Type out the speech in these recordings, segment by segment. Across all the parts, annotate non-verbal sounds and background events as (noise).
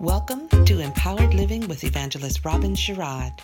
Welcome to Empowered Living with Evangelist Robin Sherrod.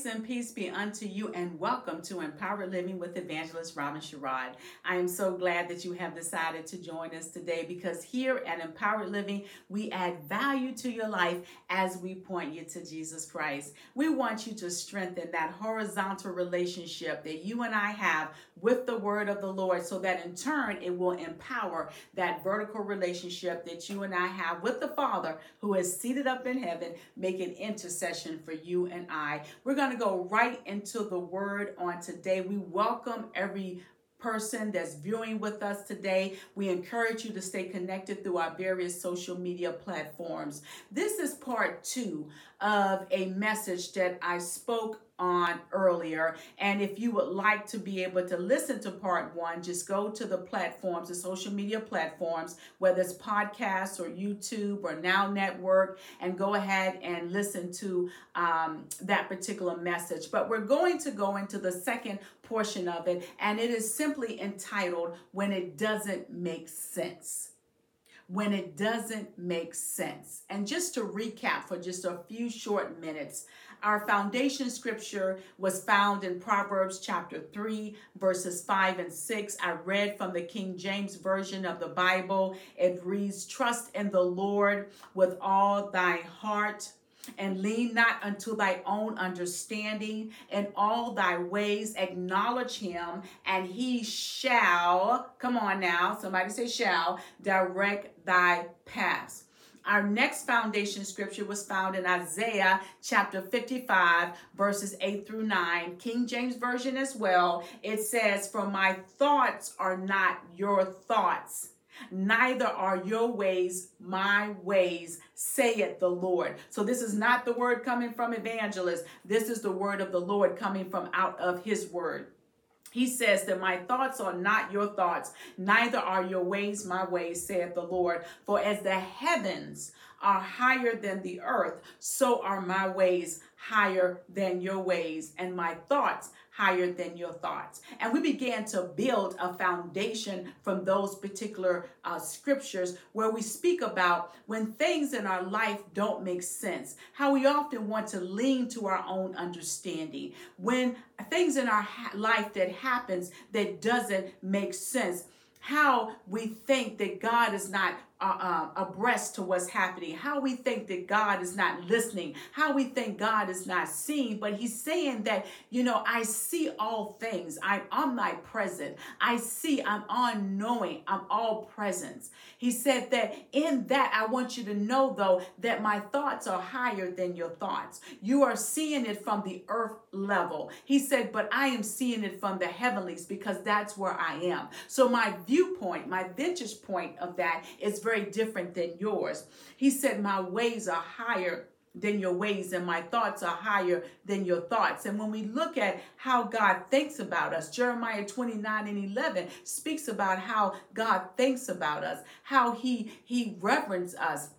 Grace and peace be unto you, and welcome to Empowered Living with Evangelist Robin Sherrod. I am so glad that you have decided to join us today because here at Empowered Living, we add value to your life as we point you to Jesus Christ. We want you to strengthen that horizontal relationship that you and I have with the word of the Lord so that in turn it will empower that vertical relationship that you and I have with the Father who is seated up in heaven, making intercession for you and I. We're going to go right into the word on today. We welcome every person that's viewing with us today. We encourage you to stay connected through our various social media platforms. This is part two of a message that I spoke on earlier. And if you would like to be able to listen to part one, just go to the platforms, the social media platforms, whether it's podcasts or YouTube or Now Network, and go ahead and listen to um, that particular message. But we're going to go into the second portion of it, and it is simply entitled When It Doesn't Make Sense when it doesn't make sense. And just to recap for just a few short minutes, our foundation scripture was found in Proverbs chapter 3, verses 5 and 6. I read from the King James Version of the Bible. It reads, Trust in the Lord with all thy heart and lean not unto thy own understanding. In all thy ways acknowledge him, and he shall, come on now, somebody say shall, direct thy paths. Our next foundation scripture was found in Isaiah chapter 55, verses 8 through 9, King James Version as well. It says, For my thoughts are not your thoughts neither are your ways my ways, saith the Lord. So this is not the word coming from evangelist. This is the word of the Lord coming from out of his word. He says that my thoughts are not your thoughts, neither are your ways my ways, saith the Lord. For as the heavens are higher than the earth, so are my ways higher than your ways, and my thoughts higher than your thoughts. And we began to build a foundation from those particular uh, scriptures where we speak about when things in our life don't make sense, how we often want to lean to our own understanding. When things in our ha- life that happens that doesn't make sense, how we think that God is not uh, uh, abreast to what's happening, how we think that God is not listening, how we think God is not seeing. But He's saying that, you know, I see all things. I'm omnipresent. I see, I'm all knowing, I'm all presence. He said that in that, I want you to know, though, that my thoughts are higher than your thoughts. You are seeing it from the earth level. He said, but I am seeing it from the heavenlies because that's where I am. So my viewpoint, my vantage point of that is very different than yours. He said, My ways are higher than your ways, and my thoughts are higher than your thoughts. And when we look at how God thinks about us, Jeremiah 29 and 11 speaks about how God thinks about us, how He He reverence us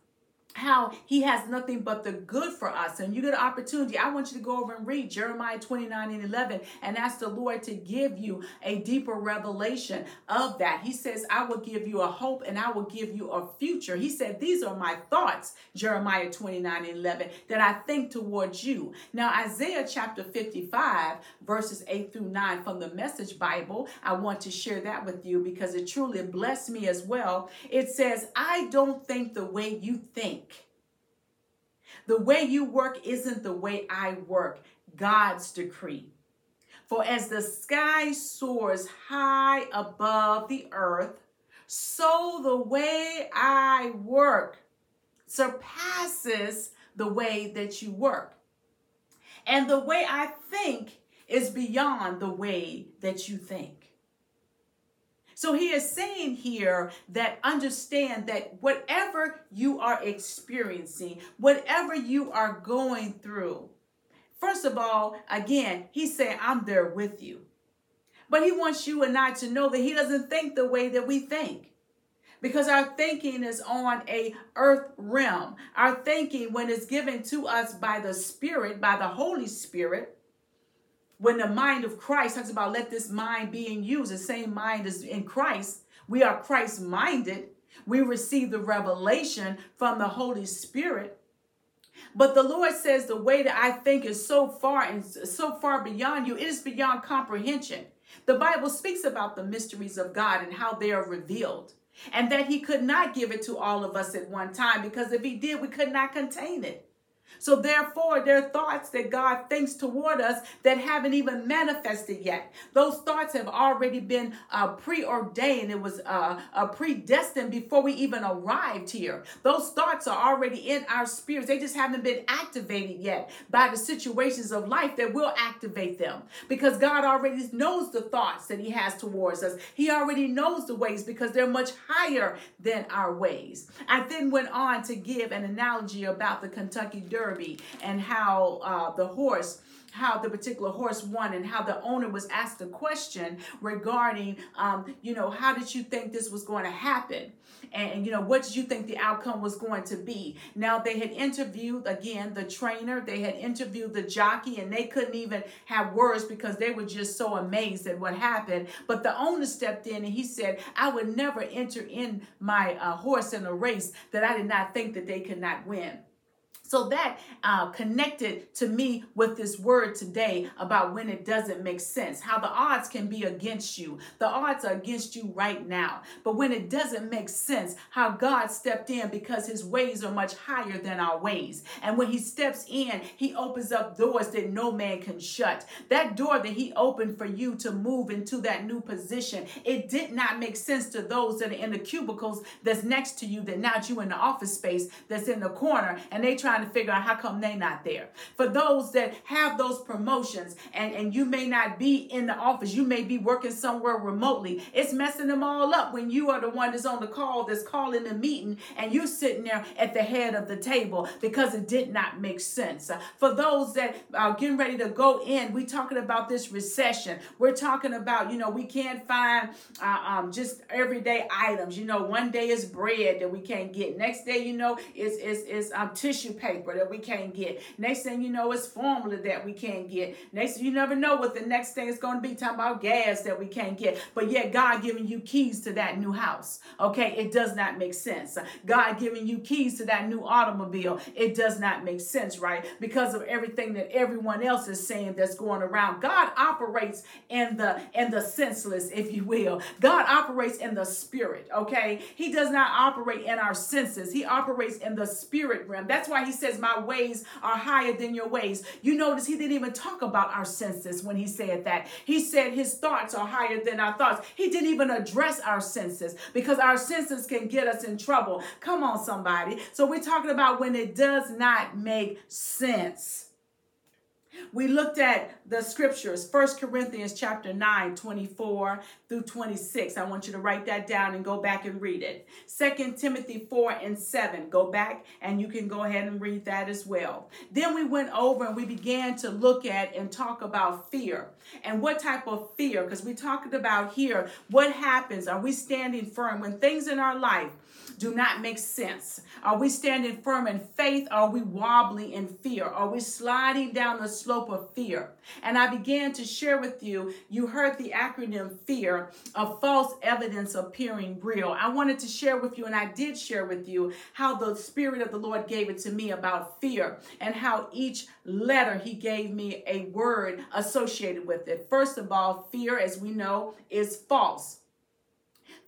how he has nothing but the good for us. And you get an opportunity. I want you to go over and read Jeremiah 29 and 11 and ask the Lord to give you a deeper revelation of that. He says, I will give you a hope and I will give you a future. He said, These are my thoughts, Jeremiah 29 and 11, that I think towards you. Now, Isaiah chapter 55, verses 8 through 9 from the Message Bible, I want to share that with you because it truly blessed me as well. It says, I don't think the way you think. The way you work isn't the way I work, God's decree. For as the sky soars high above the earth, so the way I work surpasses the way that you work. And the way I think is beyond the way that you think. So he is saying here that understand that whatever you are experiencing, whatever you are going through, first of all, again, he's saying, I'm there with you. But he wants you and I to know that he doesn't think the way that we think because our thinking is on a earth realm our thinking when it's given to us by the spirit by the holy spirit when the mind of Christ talks about let this mind be in you, the same mind as in Christ, we are Christ minded. We receive the revelation from the Holy Spirit. But the Lord says the way that I think is so far and so far beyond you, it is beyond comprehension. The Bible speaks about the mysteries of God and how they are revealed, and that He could not give it to all of us at one time because if He did, we could not contain it. So therefore, there are thoughts that God thinks toward us that haven't even manifested yet. Those thoughts have already been uh, preordained. It was uh, uh, predestined before we even arrived here. Those thoughts are already in our spirits. They just haven't been activated yet by the situations of life that will activate them. Because God already knows the thoughts that He has towards us. He already knows the ways because they're much higher than our ways. I then went on to give an analogy about the Kentucky Derby Derby and how uh, the horse how the particular horse won and how the owner was asked a question regarding um, you know how did you think this was going to happen and you know what did you think the outcome was going to be? Now they had interviewed again the trainer they had interviewed the jockey and they couldn't even have words because they were just so amazed at what happened. But the owner stepped in and he said i would never enter in my uh, horse in a race that i did not think that they could not win so that uh, connected to me with this word today about when it doesn't make sense, how the odds can be against you. The odds are against you right now. But when it doesn't make sense, how God stepped in because his ways are much higher than our ways. And when he steps in, he opens up doors that no man can shut. That door that he opened for you to move into that new position, it did not make sense to those that are in the cubicles that's next to you, that now you in the office space that's in the corner, and they try trying to figure out how come they not there. For those that have those promotions and, and you may not be in the office, you may be working somewhere remotely. It's messing them all up when you are the one that's on the call that's calling the meeting and you're sitting there at the head of the table because it did not make sense. For those that are getting ready to go in, we're talking about this recession. We're talking about, you know, we can't find uh, um, just everyday items. You know, one day is bread that we can't get. Next day, you know, is is is um, tissue paper paper that we can't get. Next thing you know, it's formula that we can't get. Next, you never know what the next thing is going to be. Talking about gas that we can't get. But yet, God giving you keys to that new house. Okay, it does not make sense. God giving you keys to that new automobile. It does not make sense, right? Because of everything that everyone else is saying that's going around. God operates in the in the senseless, if you will. God operates in the spirit. Okay, He does not operate in our senses. He operates in the spirit realm. That's why He says, My ways are higher than your ways. You notice he didn't even talk about our senses when he said that. He said his thoughts are higher than our thoughts. He didn't even address our senses because our senses can get us in trouble. Come on, somebody. So we're talking about when it does not make sense. We looked at the scriptures, First Corinthians chapter 9, 24 through 26. I want you to write that down and go back and read it. Second Timothy 4 and 7. Go back and you can go ahead and read that as well. Then we went over and we began to look at and talk about fear and what type of fear, because we talked about here what happens. Are we standing firm when things in our life do not make sense? Are we standing firm in faith? Are we wobbling in fear? Are we sliding down the slope of fear? And I began to share with you, you heard the acronym FEAR of false evidence appearing real. I wanted to share with you, and I did share with you, how the Spirit of the Lord gave it to me about fear and how each letter He gave me a word associated with it. First of all, fear, as we know, is false.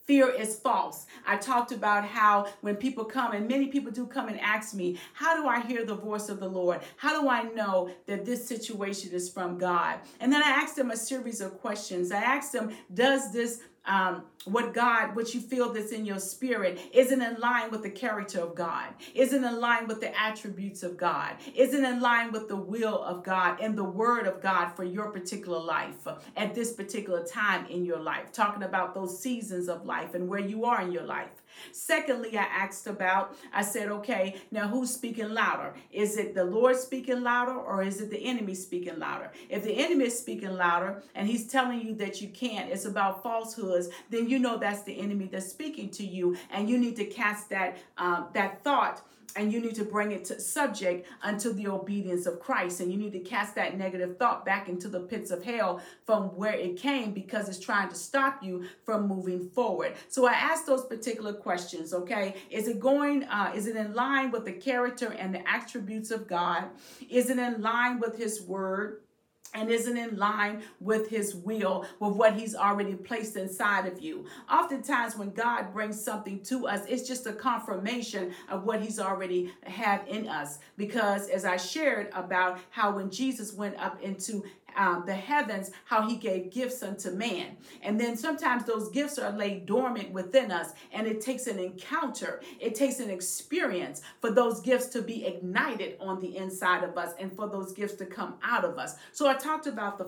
Fear is false. I talked about how when people come, and many people do come and ask me, How do I hear the voice of the Lord? How do I know that this situation is from God? And then I asked them a series of questions. I asked them, Does this um, what God, what you feel that's in your spirit, isn't in line with the character of God, isn't in line with the attributes of God, isn't in line with the will of God and the word of God for your particular life at this particular time in your life. Talking about those seasons of life and where you are in your life. Secondly, I asked about, I said, okay, now who's speaking louder? Is it the Lord speaking louder or is it the enemy speaking louder? If the enemy is speaking louder and he's telling you that you can't, it's about falsehoods, then you know that's the enemy that's speaking to you and you need to cast that um, that thought and you need to bring it to subject unto the obedience of Christ. And you need to cast that negative thought back into the pits of hell from where it came because it's trying to stop you from moving forward. So I asked those particular questions, okay? Is it going, uh, is it in line with the character and the attributes of God? Is it in line with his word? And isn't in line with his will, with what he's already placed inside of you. Oftentimes, when God brings something to us, it's just a confirmation of what he's already had in us. Because as I shared about how when Jesus went up into um, the heavens, how he gave gifts unto man. And then sometimes those gifts are laid dormant within us, and it takes an encounter, it takes an experience for those gifts to be ignited on the inside of us and for those gifts to come out of us. So I talked about the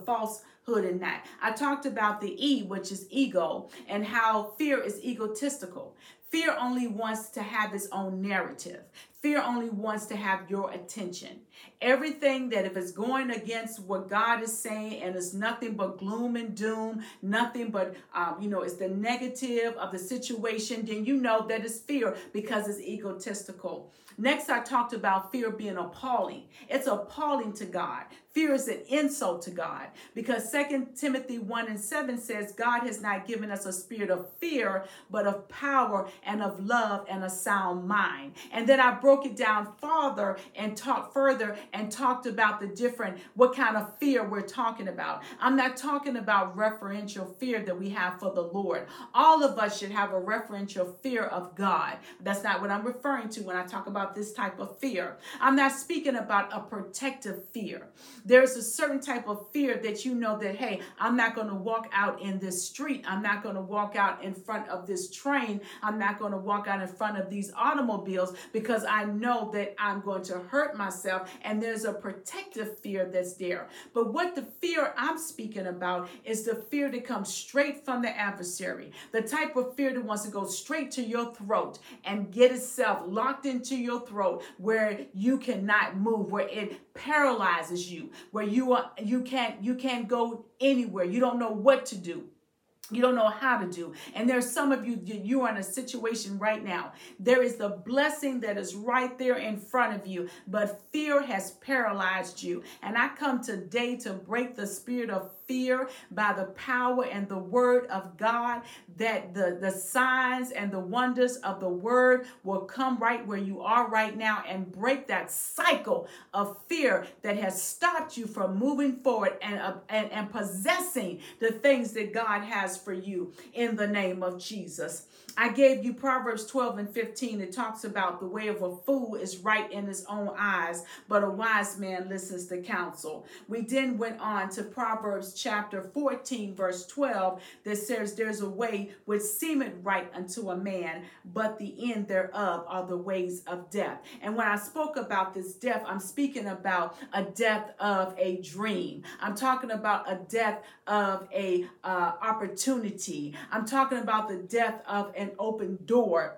falsehood in that. I talked about the E, which is ego, and how fear is egotistical. Fear only wants to have its own narrative. Fear only wants to have your attention. Everything that if it's going against what God is saying and it's nothing but gloom and doom, nothing but, um, you know, it's the negative of the situation, then you know that it's fear because it's egotistical. Next, I talked about fear being appalling. It's appalling to God. Fear is an insult to God because Second Timothy 1 and 7 says, God has not given us a spirit of fear, but of power and of love and a sound mind. And then I broke it down farther and talked further and talked about the different, what kind of fear we're talking about. I'm not talking about referential fear that we have for the Lord. All of us should have a referential fear of God. That's not what I'm referring to when I talk about this type of fear. I'm not speaking about a protective fear. There's a certain type of fear that you know that, hey, I'm not going to walk out in this street. I'm not going to walk out in front of this train. I'm not going to walk out in front of these automobiles because I know that I'm going to hurt myself. And there's a protective fear that's there. But what the fear I'm speaking about is the fear that comes straight from the adversary, the type of fear that wants to go straight to your throat and get itself locked into your throat where you cannot move, where it paralyzes you, where you are you can't you can't go anywhere. You don't know what to do you don't know how to do. And there's some of you you are in a situation right now. There is the blessing that is right there in front of you but fear has paralyzed you. And i come today to break the spirit of fear by the power and the word of God, that the, the signs and the wonders of the word will come right where you are right now and break that cycle of fear that has stopped you from moving forward and, uh, and, and possessing the things that God has for you in the name of Jesus. I gave you Proverbs 12 and 15. It talks about the way of a fool is right in his own eyes, but a wise man listens to counsel. We then went on to Proverbs chapter 14, verse 12, that says, There's a way which seemeth right unto a man, but the end thereof are the ways of death. And when I spoke about this death, I'm speaking about a death of a dream. I'm talking about a death of a uh, opportunity. I'm talking about the death of an open door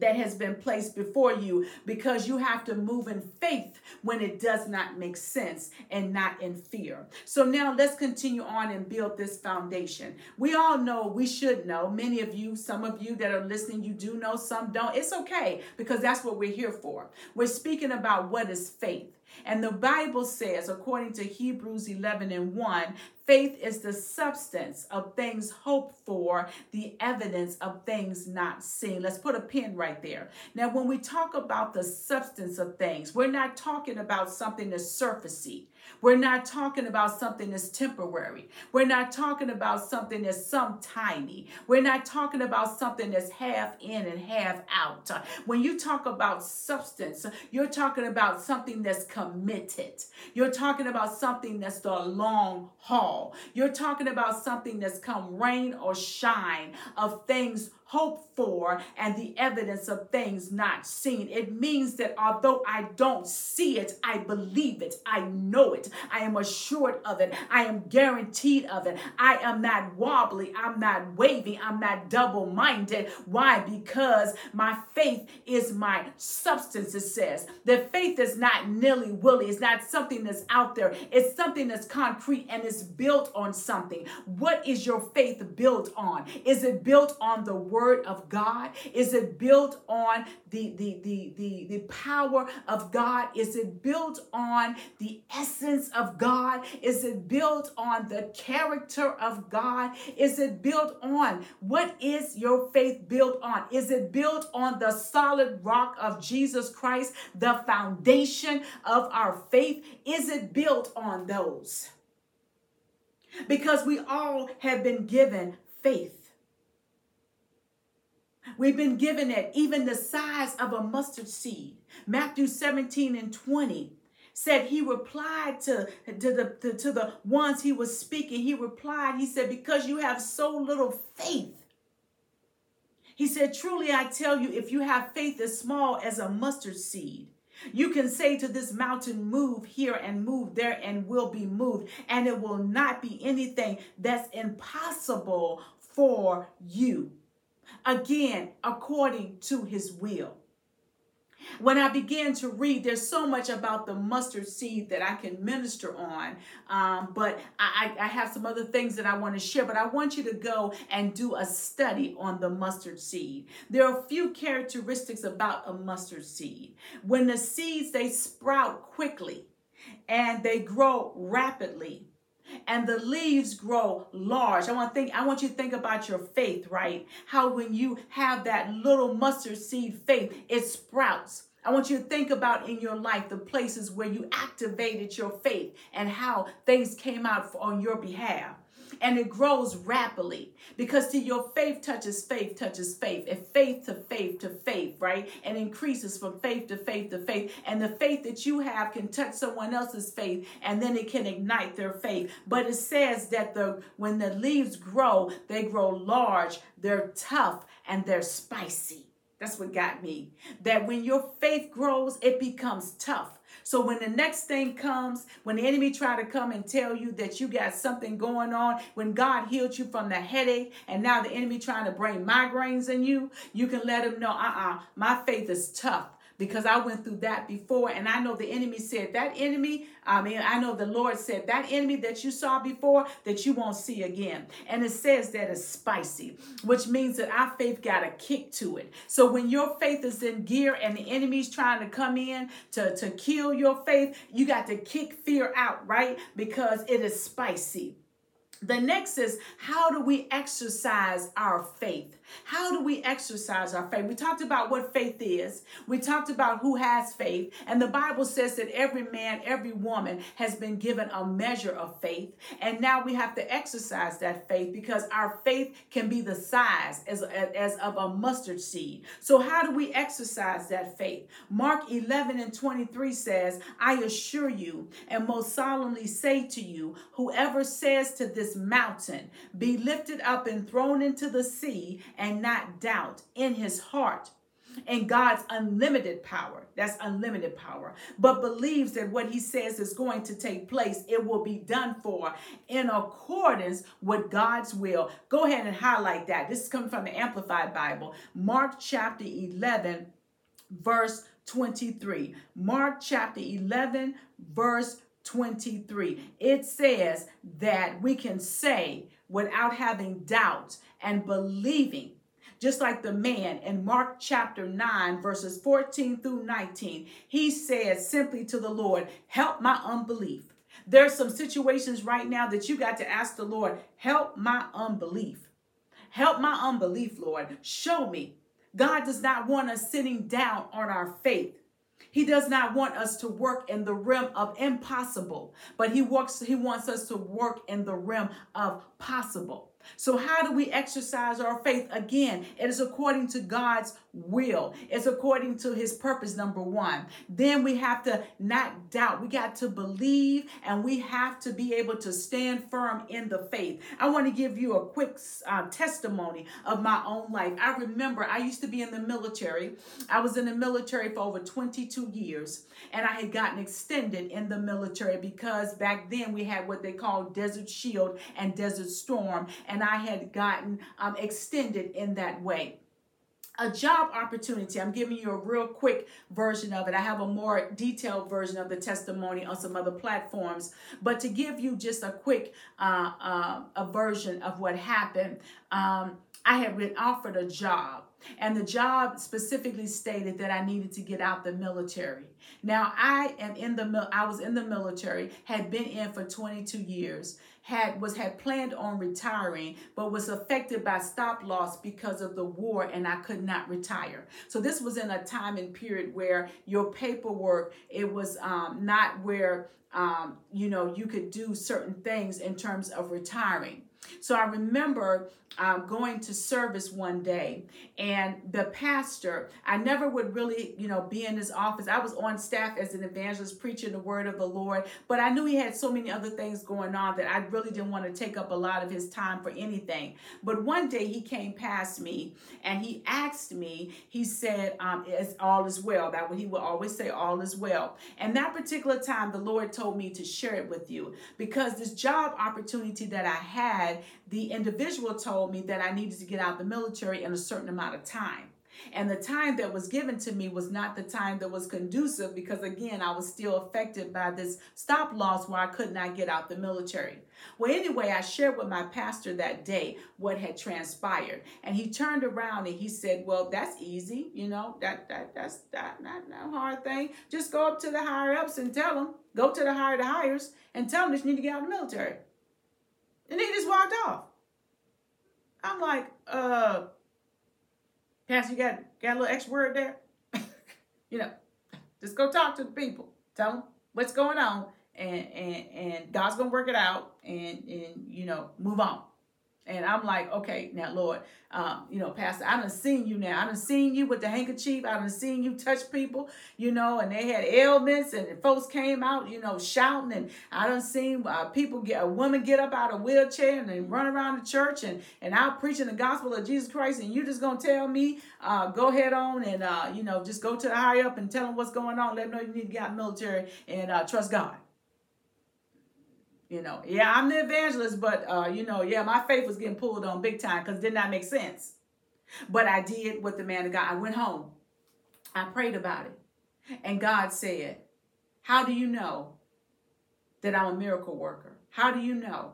that has been placed before you because you have to move in faith when it does not make sense and not in fear. So now let's continue on and build this foundation. We all know, we should know, many of you, some of you that are listening, you do know, some don't. It's okay because that's what we're here for. We're speaking about what is faith. And the Bible says, according to Hebrews 11 and 1, faith is the substance of things hoped for, the evidence of things not seen. Let's put a pin right there. Now, when we talk about the substance of things, we're not talking about something that's surfacey. We're not talking about something that's temporary. We're not talking about something that's some tiny. We're not talking about something that's half in and half out. When you talk about substance, you're talking about something that's committed. You're talking about something that's the long haul. You're talking about something that's come rain or shine of things hope for and the evidence of things not seen. It means that although I don't see it, I believe it. I know it. I am assured of it. I am guaranteed of it. I am not wobbly. I'm not wavy. I'm not double minded. Why? Because my faith is my substance, it says. That faith is not nilly willy. It's not something that's out there. It's something that's concrete and it's built on something. What is your faith built on? Is it built on the word? Word of God? Is it built on the, the, the, the, the power of God? Is it built on the essence of God? Is it built on the character of God? Is it built on what is your faith built on? Is it built on the solid rock of Jesus Christ, the foundation of our faith? Is it built on those? Because we all have been given faith. We've been given it even the size of a mustard seed. Matthew 17 and 20 said he replied to, to, the, to, to the ones he was speaking. He replied, he said, Because you have so little faith. He said, Truly I tell you, if you have faith as small as a mustard seed, you can say to this mountain, Move here and move there, and will be moved. And it will not be anything that's impossible for you. Again, according to his will. When I began to read, there's so much about the mustard seed that I can minister on, um, but I, I have some other things that I want to share. But I want you to go and do a study on the mustard seed. There are a few characteristics about a mustard seed. When the seeds they sprout quickly and they grow rapidly and the leaves grow large. I want think I want you to think about your faith, right? How when you have that little mustard seed faith, it sprouts. I want you to think about in your life the places where you activated your faith and how things came out on your behalf and it grows rapidly. Because to your faith touches faith touches faith and faith to faith to faith right? And increases from faith to faith to faith. And the faith that you have can touch someone else's faith and then it can ignite their faith. But it says that the when the leaves grow they grow large they're tough and they're spicy. That's what got me. That when your faith grows it becomes tough so when the next thing comes, when the enemy try to come and tell you that you got something going on, when God healed you from the headache and now the enemy trying to bring migraines in you, you can let him know, uh-uh, my faith is tough because I went through that before. And I know the enemy said, That enemy, I mean, I know the Lord said, That enemy that you saw before, that you won't see again. And it says that it's spicy, which means that our faith got a kick to it. So when your faith is in gear and the enemy's trying to come in to, to kill your faith, you got to kick fear out, right? Because it is spicy. The next is how do we exercise our faith? How do we exercise our faith? We talked about what faith is. We talked about who has faith. And the Bible says that every man, every woman has been given a measure of faith. And now we have to exercise that faith because our faith can be the size as, as of a mustard seed. So, how do we exercise that faith? Mark 11 and 23 says, I assure you and most solemnly say to you, whoever says to this mountain, be lifted up and thrown into the sea, and not doubt in his heart and God's unlimited power. That's unlimited power. But believes that what he says is going to take place, it will be done for in accordance with God's will. Go ahead and highlight that. This is coming from the Amplified Bible. Mark chapter 11, verse 23. Mark chapter 11, verse 23. It says that we can say without having doubt and believing just like the man in Mark chapter 9, verses 14 through 19, he said simply to the Lord, Help my unbelief. There's some situations right now that you got to ask the Lord, Help my unbelief. Help my unbelief, Lord. Show me. God does not want us sitting down on our faith. He does not want us to work in the realm of impossible, but he works he wants us to work in the realm of possible. So, how do we exercise our faith? Again, it is according to God's will, it's according to his purpose, number one. Then we have to not doubt. We got to believe and we have to be able to stand firm in the faith. I want to give you a quick uh, testimony of my own life. I remember I used to be in the military, I was in the military for over 22 years, and I had gotten extended in the military because back then we had what they called Desert Shield and Desert Storm. And I had gotten um, extended in that way a job opportunity. I'm giving you a real quick version of it. I have a more detailed version of the testimony on some other platforms, but to give you just a quick uh, uh, a version of what happened. Um, I had been offered a job and the job specifically stated that I needed to get out the military. Now I am in the I was in the military, had been in for 22 years, had was had planned on retiring, but was affected by stop loss because of the war, and I could not retire. So this was in a time and period where your paperwork it was um, not where um, you know you could do certain things in terms of retiring. So I remember um, going to service one day, and the pastor, I never would really, you know, be in his office. I was on staff as an evangelist preaching the word of the Lord, but I knew he had so many other things going on that I really didn't want to take up a lot of his time for anything. But one day he came past me and he asked me, he said, um, "Is all is well?" That what he would always say, "All is well." And that particular time, the Lord told me to share it with you because this job opportunity that I had, the individual told me that I needed to get out the military in a certain amount of time. And the time that was given to me was not the time that was conducive because, again, I was still affected by this stop loss where I could not get out the military. Well, anyway, I shared with my pastor that day what had transpired. And he turned around and he said, Well, that's easy. You know, that, that that's that, not, not a hard thing. Just go up to the higher ups and tell them, go to the higher the hires and tell them that you need to get out of the military. And he just walked off. I'm like, uh, Pastor, you got, got a little extra word there? (laughs) you know, just go talk to the people. Tell them what's going on. And, and, and God's to work it out and, and, you know, move on. And I'm like, okay, now, Lord, um, you know, Pastor, I done seen you now. I done seen you with the handkerchief. I done seen you touch people, you know, and they had ailments and folks came out, you know, shouting. And I done seen uh, people get, a woman get up out of a wheelchair and then run around the church and, and out preaching the gospel of Jesus Christ. And you just going to tell me, uh, go ahead on and, uh, you know, just go to the high up and tell them what's going on. Let them know you need to get out military and uh, trust God. You know, yeah, I'm the evangelist, but uh, you know, yeah, my faith was getting pulled on big time because it did not make sense. But I did what the man of God. I went home. I prayed about it. And God said, How do you know that I'm a miracle worker? How do you know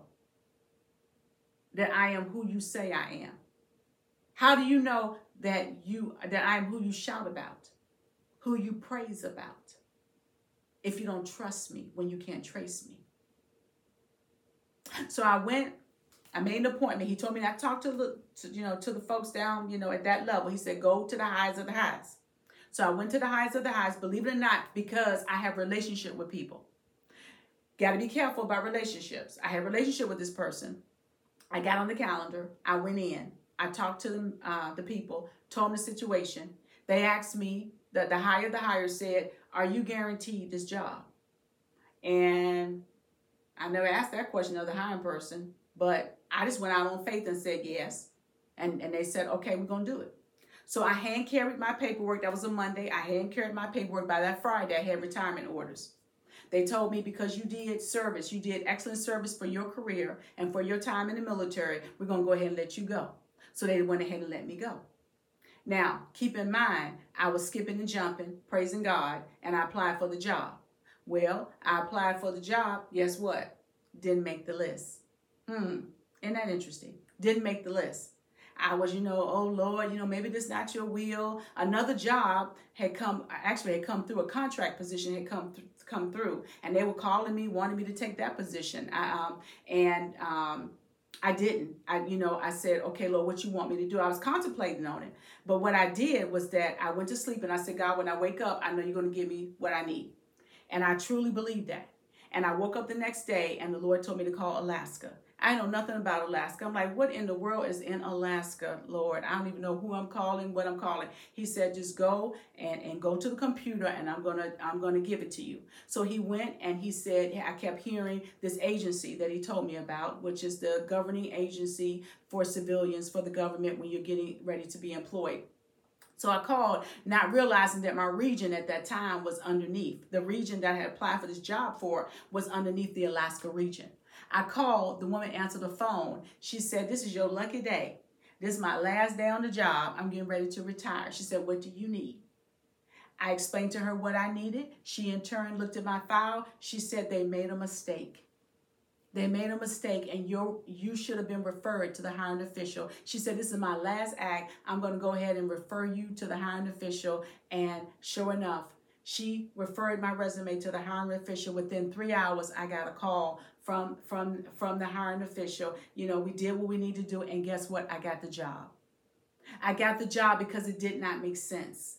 that I am who you say I am? How do you know that you that I am who you shout about, who you praise about? If you don't trust me when you can't trace me. So I went, I made an appointment. He told me I talked to the, to, you know, to the folks down, you know, at that level. He said, go to the highs of the highs. So I went to the highs of the highs, believe it or not, because I have relationship with people. Got to be careful about relationships. I had a relationship with this person. I got on the calendar. I went in. I talked to them, uh, the people, told them the situation. They asked me, that the higher the higher said, are you guaranteed this job? And I never asked that question of the hiring person, but I just went out on faith and said yes. And, and they said, okay, we're going to do it. So I hand carried my paperwork. That was a Monday. I hand carried my paperwork. By that Friday, I had retirement orders. They told me because you did service, you did excellent service for your career and for your time in the military, we're going to go ahead and let you go. So they went ahead and let me go. Now, keep in mind, I was skipping and jumping, praising God, and I applied for the job. Well, I applied for the job. Guess what? Didn't make the list. Hmm. Isn't that interesting? Didn't make the list. I was, you know, oh Lord, you know, maybe this not your will. Another job had come, actually had come through a contract position had come th- come through, and they were calling me, wanting me to take that position. I, um, and um, I didn't. I, you know, I said, okay, Lord, what you want me to do? I was contemplating on it, but what I did was that I went to sleep and I said, God, when I wake up, I know you're going to give me what I need. And I truly believe that. And I woke up the next day and the Lord told me to call Alaska. I know nothing about Alaska. I'm like, what in the world is in Alaska, Lord? I don't even know who I'm calling, what I'm calling. He said, just go and, and go to the computer and I'm gonna I'm gonna give it to you. So he went and he said, I kept hearing this agency that he told me about, which is the governing agency for civilians for the government when you're getting ready to be employed. So I called, not realizing that my region at that time was underneath. The region that I had applied for this job for was underneath the Alaska region. I called, the woman answered the phone. She said, This is your lucky day. This is my last day on the job. I'm getting ready to retire. She said, What do you need? I explained to her what I needed. She, in turn, looked at my file. She said they made a mistake. They made a mistake and you you should have been referred to the hiring official. She said, This is my last act. I'm going to go ahead and refer you to the hiring official. And sure enough, she referred my resume to the hiring official. Within three hours, I got a call from from from the hiring official. You know, we did what we need to do, and guess what? I got the job. I got the job because it did not make sense.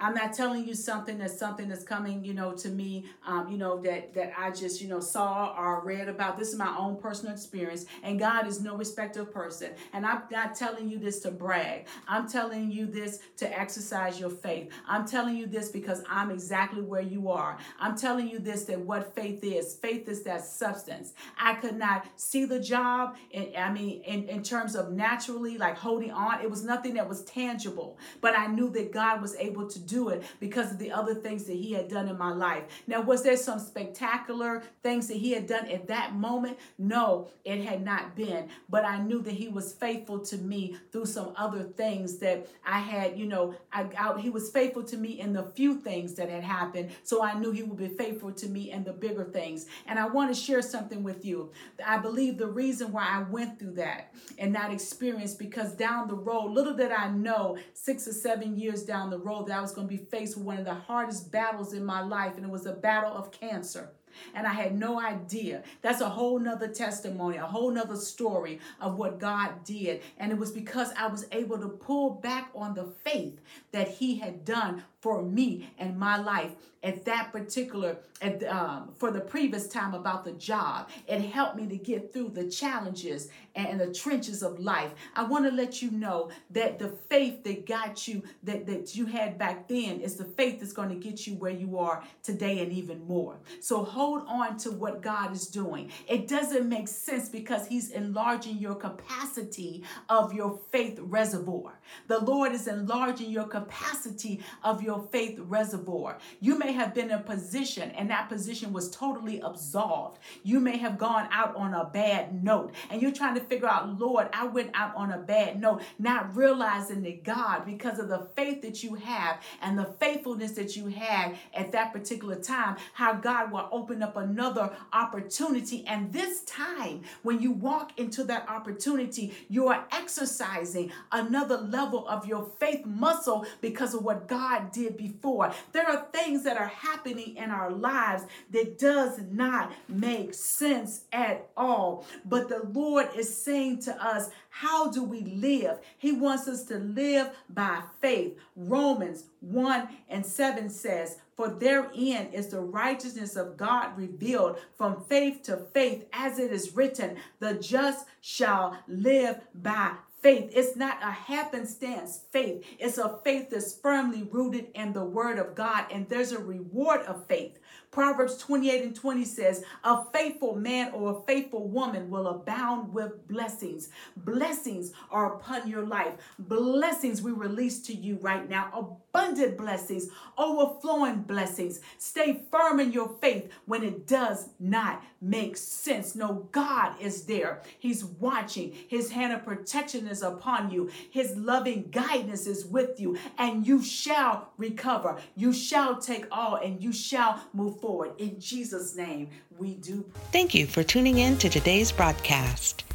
I'm not telling you something that's something that's coming, you know, to me, um, you know, that that I just, you know, saw or read about. This is my own personal experience, and God is no respecter of person. And I'm not telling you this to brag. I'm telling you this to exercise your faith. I'm telling you this because I'm exactly where you are. I'm telling you this that what faith is. Faith is that substance. I could not see the job, and I mean, in, in terms of naturally, like holding on, it was nothing that was tangible, but I knew that God was able to to do it because of the other things that he had done in my life. Now, was there some spectacular things that he had done at that moment? No, it had not been. But I knew that he was faithful to me through some other things that I had, you know, I, I, he was faithful to me in the few things that had happened. So I knew he would be faithful to me in the bigger things. And I want to share something with you. I believe the reason why I went through that and that experience because down the road, little did I know, six or seven years down the road, that I was going to be faced with one of the hardest battles in my life, and it was a battle of cancer and I had no idea. That's a whole nother testimony, a whole nother story of what God did. And it was because I was able to pull back on the faith that He had done for me and my life at that particular at, um, for the previous time about the job. It helped me to get through the challenges and the trenches of life. I want to let you know that the faith that got you that, that you had back then is the faith that's going to get you where you are today and even more. So hold on to what god is doing. It doesn't make sense because he's enlarging your capacity of your faith reservoir. The lord is enlarging your capacity of your faith reservoir. You may have been in a position and that position was totally absolved. You may have gone out on a bad note and you're trying to figure out, Lord, I went out on a bad note, not realizing that God, because of the faith that you have and the faithfulness that you had at that particular time, how God will open up another opportunity. And this time, when you walk into that opportunity, you are exercising another level of your faith muscle because of what God did before. There are things that are happening in our lives that does not make sense at all. But the Lord is saying to us, how do we live? He wants us to live by faith. Romans 1 and 7 says, For therein is the righteousness of God revealed from faith to faith, as it is written, The just shall live by faith. It's not a happenstance faith. It's a faith that's firmly rooted in the word of God, and there's a reward of faith. Proverbs 28 and 20 says, A faithful man or a faithful woman will abound with blessings. Blessings are upon your life. Blessings we release to you right now. Abundant blessings, overflowing blessings. Stay firm in your faith when it does not make sense. No, God is there. He's watching. His hand of protection is upon you. His loving guidance is with you, and you shall recover. You shall take all and you shall move forward. In Jesus' name, we do. Thank you for tuning in to today's broadcast.